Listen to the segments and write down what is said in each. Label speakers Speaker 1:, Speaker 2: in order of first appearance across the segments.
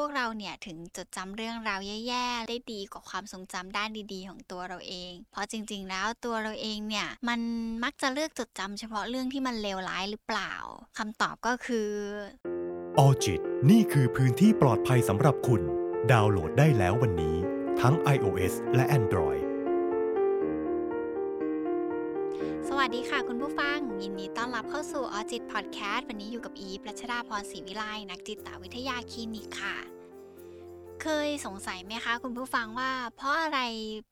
Speaker 1: พวกเราเนี่ยถึงจดจำเรื่องราวแย่ๆ ได้ดีกว่าความทรงจำด้านดีๆ ของตัวเราเอง เพราะจริงๆ แล้วตัวเราเองเนี่ยมันมักจะเลือกจดจำเฉพาะเรื่องที่มันเลวร้ายหรือเปล่าคำตอบก็คือ
Speaker 2: ออจิตนี่คือพื้นที่ปลอดภัยสำหรับคุณ ดาวน์โหลดได้แล้ววันนี้ ทั้ง iOS และ Android
Speaker 1: สวัสดีค่ะคุณผู้ฟัง ยินดีต้อนรับเข้าสู่ออจิตพอดแคสต์วันนี้อยู่กับอีฟรัชดาพรศรีวิไลนักจิตวิทยาคลินิกค่ะ เคยสงสัยไหมคะ คุณผู้ฟังว่า เพราะอะไร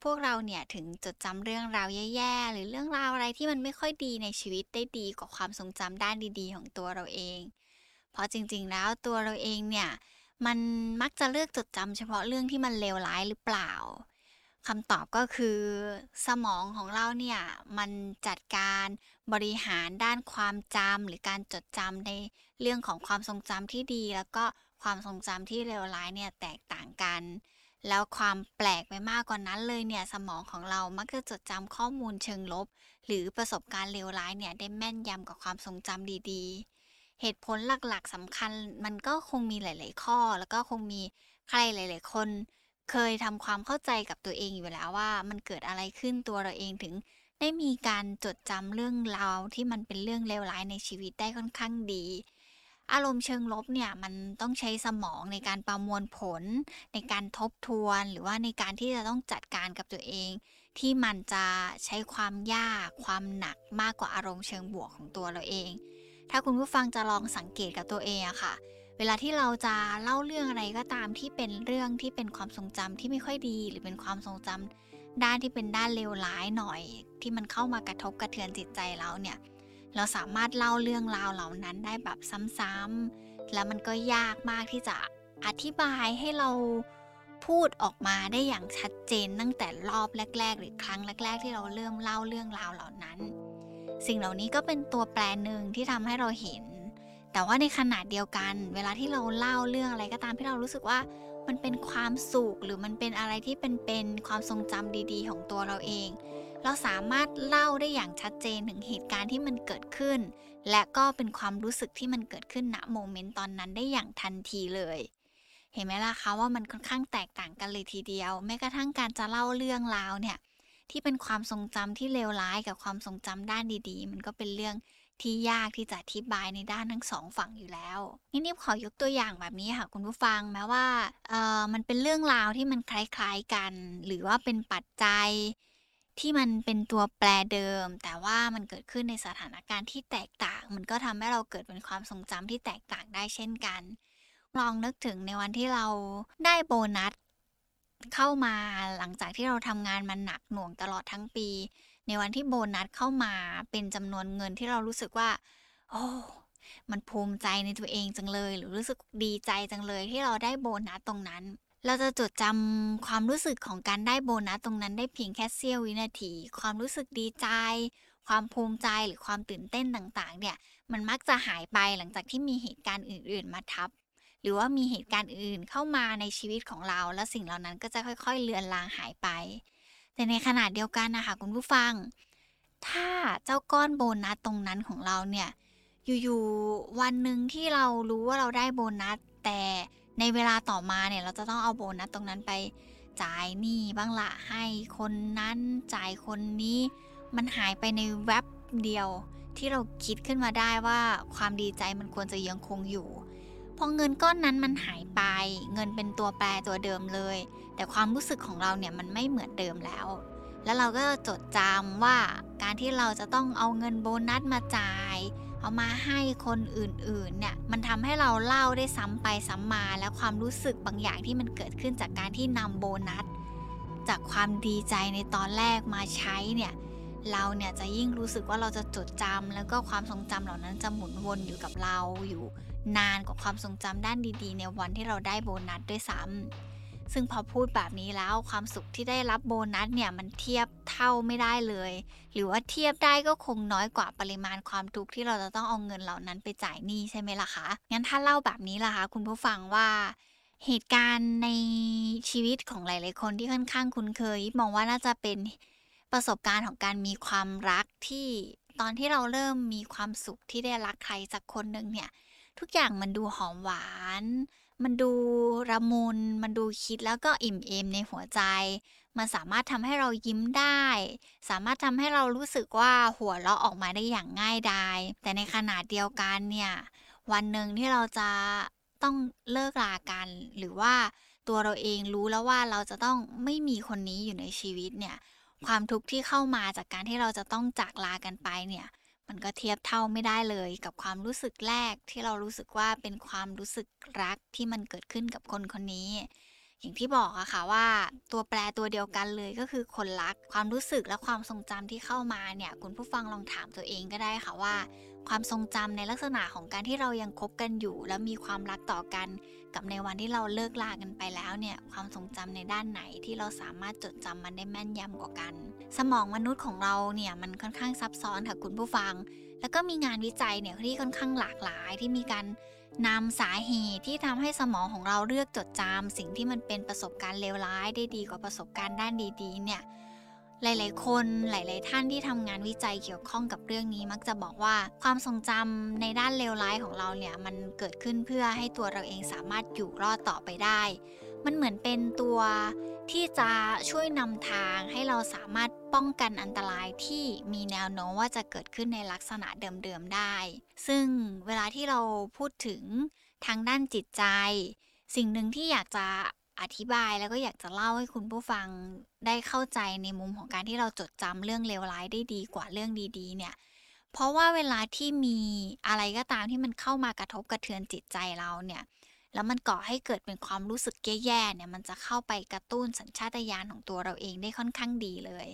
Speaker 1: พวกเราเนี่ยถึงจดจำเรื่องราวแย่ๆ หรือเรื่องราวอะไรที่มันไม่ค่อยดีในชีวิตได้ดีกว่าความทรงจำด้านดีๆ ของตัวเราเอง เพราะจริงๆแล้วตัวเราเองเนี่ยมันมักจะเลือกจดจำเฉพาะเรื่องที่มันเลวร้ายหรือเปล่า คำตอบก็คือสมองของเราเนี่ย มันจัดการบริหารด้านความจำหรือการจดจำในเรื่องของความทรงจำที่ดี แล้วก็ความทรงจำที่เลวร้ายเนี่ยแตกต่างกัน แล้วความแปลกไปมากกว่านั้นเลยเนี่ยสมองของเรามักจะจดจำข้อมูลเชิงลบ หรือประสบการณ์เลวร้ายเนี่ยได้แม่นยำกับความทรงจำดี ๆ เหตุผลหลักๆสำคัญมันก็คงมีหลาย ๆ ข้อ แล้วก็คงมีใครหลาย ๆ คน เคยทำความเข้าใจกับตัวเองอยู่แล้วว่ามันเกิดอะไรขึ้นตัวเราเองถึง ได้มีการจดจำเรื่องราวที่มันเป็นเรื่องเลวร้ายในชีวิตได้ค่อนข้างดี อารมณ์เชิงลบเนี่ยมันต้องใช้สมองในการประมวลผล ในการทบทวนหรือว่าในการที่จะต้องจัดการกับตัวเอง ที่มันจะใช้ความยากความหนักมากกว่าอารมณ์เชิงบวกของตัวเราเองถ้าคุณผู้ฟังจะลองสังเกตกับตัวเองอะค่ะ วลาที่เราจะเล่าเรื่องอะไรก็ตามที่เป็นเรื่องที่เป็นความทรงจำที่ไม่ค่อยดี หรือเป็นความทรงจำด้านที่เป็นด้านเลวร้ายหน่อย ที่มันเข้ามากระทบกระเทือนจิตใจเราเนี่ยเราสามารถเล่าเรื่องราวเหล่านั้นได้แบบซ้ำๆแล้วมันก็ยากมากที่จะอธิบายให้เราพูดออกมาได้อย่างชัดเจนตั้งแต่รอบแรก ๆ หรือครั้งแรก ๆ ที่เราเริ่มเล่าเรื่องราวเหล่านั้น สิ่งเหล่านี้ก็เป็นตัวแปรหนึ่งที่ทำให้เราเห็น แต่ว่าในขณะเดียวกัน เวลาที่เราเล่าเรื่องอะไรก็ตามที่เรารู้สึกว่ามันเป็นความสุขหรือมันเป็นอะไรที่เป็นเป็นความทรงจำดี ๆ ของตัวเราเอง เราสามารถเล่าได้อย่างชัดเจนถึงเหตุการณ์ที่มันเกิดขึ้น และก็เป็นความรู้สึกที่มันเกิดขึ้นณโมเมนต์ตอนนั้นได้อย่างทันทีเลย เห็นไหมล่ะคะว่ามันค่อนข้างแตกต่างกันเลยทีเดียว แม้กระทั่งการจะเล่าเรื่องราวเนี่ยที่เป็นความทรงจำที่เลวร้ายกับความทรงจำด้านดี ๆ มันก็เป็นเรื่อง ที่ยากที่จะอธิบายในด้านทั้งสองฝั่งอยู่แล้ว นี่ขอยกตัวอย่างแบบนี้ค่ะ คุณผู้ฟังแม้ว่าเออมันเป็นเรื่องราวที่มันคล้ายๆกัน หรือว่าเป็นปัจจัยที่มันเป็นตัวแปรเดิม แต่ว่ามันเกิดขึ้นในสถานการณ์ที่แตกต่าง มันก็ทำให้เราเกิดเป็นความทรงจำที่แตกต่างได้เช่นกัน ลองนึกถึงในวันที่เราได้โบนัสเข้ามาหลังจากที่เราทำงานมันหนักหน่วงตลอดทั้งปี ในวันที่โบนัสเข้ามาเป็นจำนวนเงินที่เรารู้สึกว่า โอ้มันภูมิใจในตัวเองจังเลย หรือรู้สึกดีใจจังเลยที่เราได้โบนัสตรงนั้น เราจะจดจำความรู้สึกของการได้โบนัสตรงนั้นได้เพียงแค่เสี้ยววินาที ความรู้สึกดีใจ ความภูมิใจหรือความตื่นเต้นต่างๆ เนี่ย มันมักจะหายไปหลังจากที่มีเหตุการณ์อื่น ๆ มาทับ หรือว่ามีเหตุการณ์อื่นเข้ามาในชีวิตของเรา แล้วสิ่งเหล่านั้นก็จะค่อย ๆ เลือนลางหายไป แต่ในขณะเดียวกันนะคะคุณผู้ฟัง ถ้าเจ้าก้อนโบนัสตรงนั้นของเราเนี่ยอยู่ๆวันหนึ่งที่เรารู้ว่าเราได้โบนัส แต่ในเวลาต่อมาเนี่ยเราจะต้องเอาโบนัสตรงนั้นไปจ่ายหนี้บ้างละให้คนนั้นจ่ายคนนี้ มันหายไปในแวบเดียว ที่เราคิดขึ้นมาได้ว่าความดีใจมันควรจะยังคงอยู่พอเงินก้อนนั้นมันหายไป เงินเป็นตัวแปรตัวเดิมเลย แต่ความรู้สึกของเราเนี่ยมันไม่เหมือนเดิมแล้ว แล้วเราก็จดจำว่าการที่เราจะต้องเอาเงินโบนัสมาจ่าย เอามาให้คนอื่นๆเนี่ยมันทำให้เราเล่าได้ซ้ำไปซ้ำมาและความรู้สึกบางอย่างที่มันเกิดขึ้นจากการที่นำโบนัส จากความดีใจในตอนแรกมาใช้เนี่ยเราเนี่ยจะยิ่งรู้สึกว่าเราจะจดจำแล้วก็ความทรงจำเหล่านั้นจะหมุนวนอยู่กับเราอยู่ นานกว่าความทรงจำด้านดีๆ ในวันที่เราได้โบนัสด้วยซ้ำ ซึ่งพอพูดแบบนี้แล้วความสุขที่ได้รับโบนัสเนี่ยมันเทียบเท่าไม่ได้เลย หรือว่าเทียบได้ก็คงน้อยกว่าปริมาณความทุกข์ที่เราจะต้องเอาเงินเหล่านั้นไปจ่ายหนี้ใช่ไหมล่ะคะงั้นถ้าเล่าแบบนี้ล่ะคะคุณผู้ฟังว่าเหตุการณ์ในชีวิตของหลาย ๆ คนที่ค่อนข้างคุ้นเคย มองว่าน่าจะเป็นประสบการณ์ของการมีความรักที่ตอนที่เราเริ่มมีความสุขที่ได้รักใครสักคนหนึ่งเนี่ย ทุกอย่างมันดูหอมหวาน มันดูระมุน มันดูคิดแล้วก็อิ่มเอมในหัวใจ มันสามารถทำให้เรายิ้มได้ สามารถทำให้เรารู้สึกว่าหัวเราะออกมาได้อย่างง่ายดาย แต่ในขณะเดียวกันเนี่ย วันหนึ่งที่เราจะต้องเลิกลากัน หรือว่าตัวเราเองรู้แล้วว่าเราจะต้องไม่มีคนนี้อยู่ในชีวิตเนี่ย ความทุกข์ที่เข้ามาจากการที่เราจะต้องจากลากันไปเนี่ย มันก็เทียบเท่าไม่ได้เลยกับความรู้สึกแรกที่เรารู้สึกว่าเป็นความรู้สึกรักที่มันเกิดขึ้นกับคนคนนี้ อย่างที่บอกอะค่ะว่าตัวแปรตัวเดียวกันเลยก็คือคนรัก ความรู้สึกและความทรงจำที่เข้ามาเนี่ยคุณผู้ฟังลองถามตัวเองก็ได้ค่ะว่า ความทรงจำในลักษณะของการที่เรายังคบกันอยู่ แล้วมีความรักต่อกัน กับในวันที่เราเลิกลากันไปแล้วเนี่ยความทรงจำในด้านไหนที่เราสามารถจดจำมันได้แม่นยำกว่ากัน สมองมนุษย์ของเราเนี่ยมันค่อนข้างซับซ้อนค่ะคุณผู้ฟัง แล้วก็มีงานวิจัยเนี่ยที่ค่อนข้างหลากหลายที่มีการนำสาเหตุที่ทำให้สมองของเราเลือกจดจำสิ่งที่มันเป็นประสบการณ์เลวร้ายได้ดีกว่าประสบการณ์ด้านดีๆเนี่ย หลาย ๆ คนหลาย ๆ ท่านที่ทำงานวิจัยเกี่ยวข้องกับเรื่องนี้มักจะบอกว่าความทรงจำในด้านเลวร้ายของเราเนี่ยมันเกิดขึ้นเพื่อให้ตัวเราเองสามารถอยู่รอดต่อไปได้ มันเหมือนเป็นตัวที่จะช่วยนำทางให้เราสามารถป้องกันอันตรายที่มีแนวโน้มว่าจะเกิดขึ้นในลักษณะเดิม ๆ ได้ ซึ่งเวลาที่เราพูดถึงทางด้านจิตใจ สิ่งหนึ่งที่อยากจะอธิบายแล้วก็อยากจะเล่าให้คุณผู้ฟัง ได้เข้าใจในมุมของการที่เราจดจำเรื่องเลวร้ายได้ดีกว่าเรื่องดีๆ เนี่ย เพราะว่าเวลาที่มีอะไรก็ตามที่มันเข้ามากระทบกระเทือนจิตใจเราเนี่ย แล้วมันก่อให้เกิดเป็นความรู้สึกแย่ๆเนี่ย มันจะเข้าไปกระตุ้นสัญชาตญาณของตัวเราเองได้ค่อนข้างดีเลย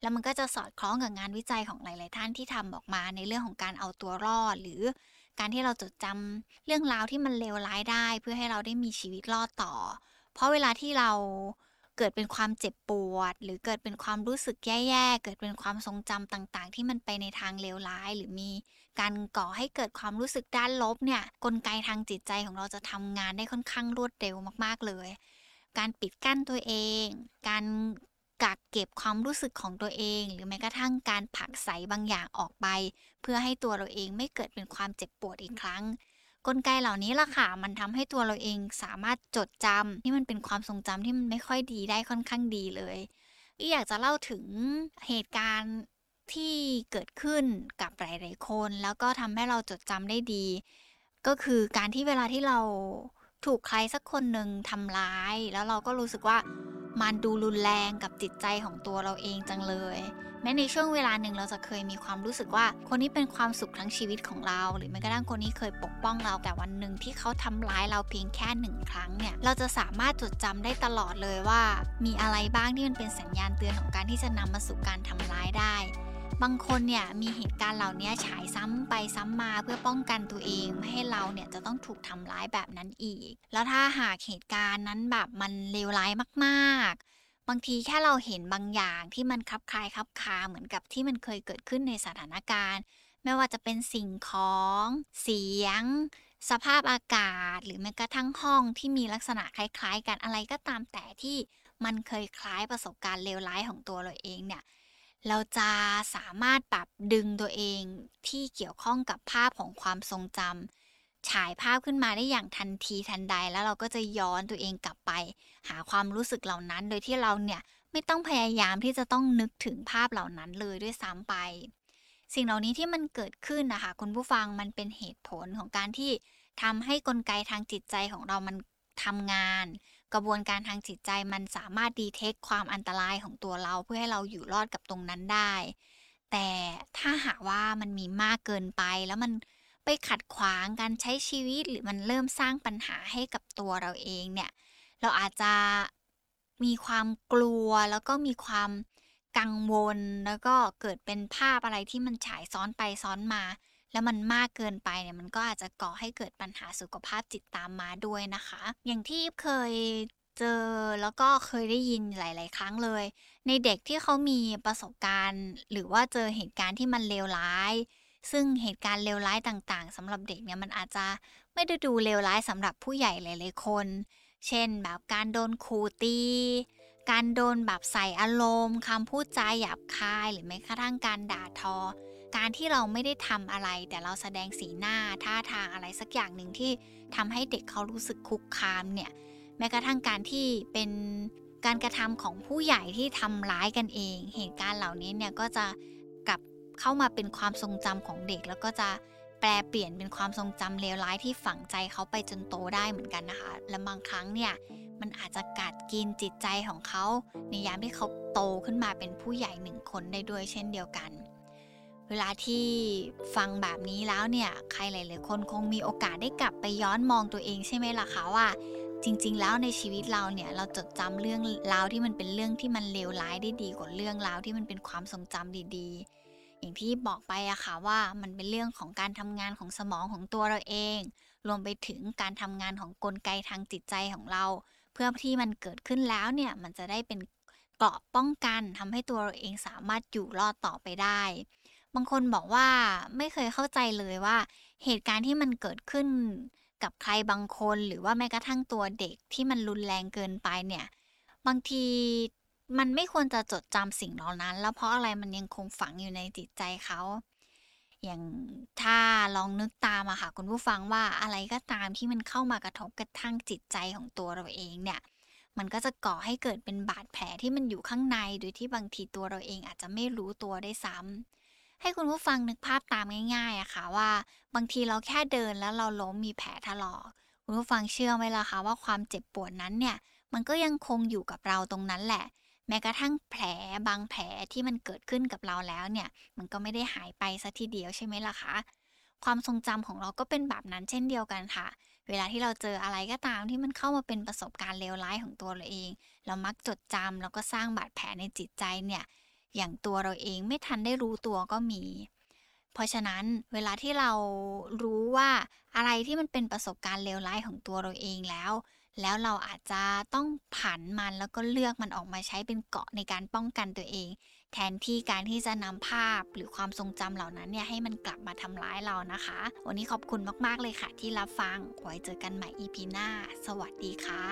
Speaker 1: แล้วมันก็จะสอดคล้องกับงานวิจัยของหลาย ๆ ท่านที่ทำออกมาในเรื่องของการเอาตัวรอดหรือการที่เราจดจำเรื่องราวที่มันเลวร้ายได้ เพื่อให้เราได้มีชีวิตรอดต่อ เพราะเวลาที่เรา เกิดเป็นความเจ็บปวด หรือเกิดเป็นความรู้สึกแย่ๆ เกิดเป็นความทรงจำต่างๆ ที่มันไปในทางเลวร้าย หรือมีการก่อให้เกิดความรู้สึกด้านลบเนี่ยกลไกทางจิตใจของเราจะทำงานได้ค่อนข้างรวดเร็วมากๆเลย การปิดกั้นตัวเอง การกักเก็บความรู้สึกของตัวเอง หรือแม้กระทั่งการผักใสบางอย่างออกไป เพื่อให้ตัวเราเองไม่เกิดเป็นความเจ็บปวดอีกครั้ง กลไกเหล่านี้ล่ะค่ะ มันทำให้ตัวเราเองสามารถจดจำที่มันเป็นความทรงจำที่มันไม่ค่อยดีได้ค่อนข้างดีเลยอีอยากจะเล่าถึงเหตุการณ์ที่เกิดขึ้นกับหลายๆคน แล้วก็ทำให้เราจดจำได้ดี ก็คือการที่เวลาที่เราถูกใครสักคนหนึ่งทำร้าย แล้วเราก็รู้สึกว่ามันดูรุนแรงกับจิตใจของตัวเราเองจังเลย แม้ในช่วงเวลาหนึ่งเราจะเคยมีความรู้สึกว่า คนนี้เป็นความสุขทั้งชีวิตของเรา หรือแม้กระทั่งคนนี้เคยปกป้องเราแต่วันหนึ่งที่เขาทำร้ายเราเพียงแค่หนึ่งครั้งเนี่ยเราจะสามารถจดจำได้ตลอดเลยว่า มีอะไรบ้างที่มันเป็นสัญญาณเตือนของการที่จะนำมาสู่การทำร้ายได้บางคนเนี่ยมีเหตุการณ์เหล่านี้ฉายซ้ำไปซ้ำมาเพื่อป้องกันตัวเองไม่ให้เราเนี่ยจะต้องถูกทำร้ายแบบนั้นอีก แล้วถ้าหากเหตุการณ์นั้นแบบมันเลวร้ายมาก บางทีแค่เราเห็นบางอย่างที่มันคลับคลายคลับคาเหมือนกับที่มันเคยเกิดขึ้นในสถานการณ์ ไม่ว่าจะเป็นสิ่งของ เสียง สภาพอากาศ หรือแม้กระทั่งห้องที่มีลักษณะคล้าย ๆ กันอะไรก็ตามแต่ที่มันเคยคล้ายประสบการณ์เลวร้ายของตัวเราเองเนี่ยเราจะสามารถปรับดึงตัวเองที่เกี่ยวข้องกับภาพของความทรงจำ ฉายภาพขึ้นมาได้อย่างทันทีทันใด แล้วเราก็จะย้อนตัวเองกลับไป หาความรู้สึกเหล่านั้น โดยที่เราเนี่ยไม่ต้องพยายามที่จะต้องนึกถึงภาพเหล่านั้นเลยด้วยซ้ำไป สิ่งเหล่านี้ที่มันเกิดขึ้นนะคะคุณผู้ฟังมันเป็นเหตุผลของการที่ทำให้กลไกทางจิตใจของเรามันทำงาน กระบวนการทางจิตใจมันสามารถดีเทคความอันตรายของตัวเราเพื่อให้เราอยู่รอดกับตรงนั้นได้ แต่ถ้าหากว่ามันมีมากเกินไปแล้วมัน ไปขัดขวางการใช้ชีวิตหรือมันเริ่มสร้างปัญหาให้กับตัวเราเองเนี่ย เราอาจจะมีความกลัวแล้วก็มีความกังวลแล้วก็เกิดเป็นภาพอะไรที่มันฉายซ้อนไปซ้อนมา แล้วมันมากเกินไปเนี่ยมันก็อาจจะก่อให้เกิดปัญหาสุขภาพจิตตามมาด้วยนะคะ อย่างที่เคยเจอแล้วก็เคยได้ยินหลาย ๆ ครั้งเลย ในเด็กที่เขามีประสบการณ์ หรือว่าเจอเหตุการณ์ที่มันเลวร้าย ซึ่งเหตุการณ์เลวร้ายต่างๆสำหรับเด็กเนี่ยมันอาจจะไม่ได้ดูเลวร้ายสำหรับผู้ใหญ่หลายๆคน เช่นแบบการโดนขู่ตี การโดนแบบใส่อารมณ์คำพูดจาหยาบคายหรือแม้กระทั่งการด่าทอ การที่เราไม่ได้ทำอะไร แต่เราแสดงสีหน้าท่าทางอะไรสักอย่างหนึ่งที่ทำให้เด็กเขารู้สึกคุกคามเนี่ยแม้กระทั่งการที่เป็นการกระทำของผู้ใหญ่ที่ทำร้ายกันเอง เหตุการณ์เหล่านี้เนี่ยก็จะ เข้ามาเป็นความทรงจำของเด็ก แล้วก็จะแปลเปลี่ยนเป็นความทรงจำเลวร้ายที่ฝังใจเขาไปจนโตได้เหมือนกันนะคะ และบางครั้งเนี่ยมันอาจจะกัดกินจิตใจของเขา ในยามที่เขาโตขึ้นมาเป็นผู้ใหญ่หนึ่งคนได้ด้วยเช่นเดียวกัน เวลาที่ฟังแบบนี้แล้วเนี่ยใครหลายๆคนคงมีโอกาสได้กลับไปย้อนมองตัวเองใช่ไหมล่ะคะว่าจริง ๆ แล้วในชีวิตเราเนี่ยเราจดจำเรื่องราวที่มันเป็นเรื่องที่มันเลวร้ายได้ดีกว่าเรื่องราวที่มันเป็นความทรงจำดี ๆ อย่างที่บอกไปอะค่ะว่ามันเป็นเรื่องของการทำงานของสมองของตัวเราเอง รวมไปถึงการทำงานของกลไกทางจิตใจของเรา เพื่อที่มันเกิดขึ้นแล้วเนี่ยมันจะได้เป็นเกราะป้องกันทำให้ตัวเราเองสามารถอยู่รอดต่อไปได้ บางคนบอกว่าไม่เคยเข้าใจเลยว่า เหตุการณ์ที่มันเกิดขึ้นกับใครบางคน หรือว่าแม้กระทั่งตัวเด็กที่มันรุนแรงเกินไปเนี่ยบางที มันไม่ควรจะจดจำสิ่งเหล่านั้น แล้วเพราะอะไรมันยังคงฝังอยู่ในจิตใจเขา อย่างถ้าลองนึกตามอะค่ะคุณผู้ฟังว่าอะไรก็ตามที่มันเข้ามากระทบกระทั่งจิตใจของตัวเราเองเนี่ย มันก็จะก่อให้เกิดเป็นบาดแผลที่มันอยู่ข้างในโดยที่บางทีตัวเราเองอาจจะไม่รู้ตัวได้ซ้ำให้คุณผู้ฟังนึกภาพตามง่ายๆอะค่ะว่า บางทีเราแค่เดินแล้วเราล้มมีแผลถลอกคุณผู้ฟังเชื่อไหมล่ะคะว่าความเจ็บปวดนั้นเนี่ย มันก็ยังคงอยู่กับเราตรงนั้นแหละ แม้กระทั่งแผลบางแผลที่มันเกิดขึ้นกับเราแล้วเนี่ย มันก็ไม่ได้หายไปซะทีเดียวใช่ไหมล่ะคะ ความทรงจำของเราก็เป็นแบบนั้นเช่นเดียวกันค่ะ เวลาที่เราเจออะไรก็ตามที่มันเข้ามาเป็นประสบการณ์เลวร้ายของตัวเราเอง เรามักจดจำแล้วก็สร้างบาดแผลในจิตใจเนี่ยอย่างตัวเราเองไม่ทันได้รู้ตัวก็มี เพราะฉะนั้นเวลาที่เรารู้ว่าอะไรที่มันเป็นประสบการณ์เลวร้ายของตัวเราเองแล้ว แล้วเราอาจจะต้องผันมันแล้วก็เลือกมันออกมาใช้เป็นเกาะในการป้องกันตัวเอง แทนที่การที่จะนำภาพหรือความทรงจำเหล่านั้นเนี่ยให้มันกลับมาทำร้ายเรานะคะ วันนี้ขอบคุณมากๆเลยค่ะ ที่รับฟังไว้เจอกันใหม่ EP หน้า สวัสดีค่ะ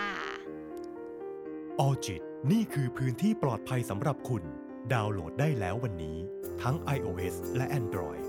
Speaker 2: ออจิตนี่คือพื้นที่ปลอดภัยสำหรับคุณ ดาวน์โหลดได้แล้ววันนี้ ทั้ง iOS และ Android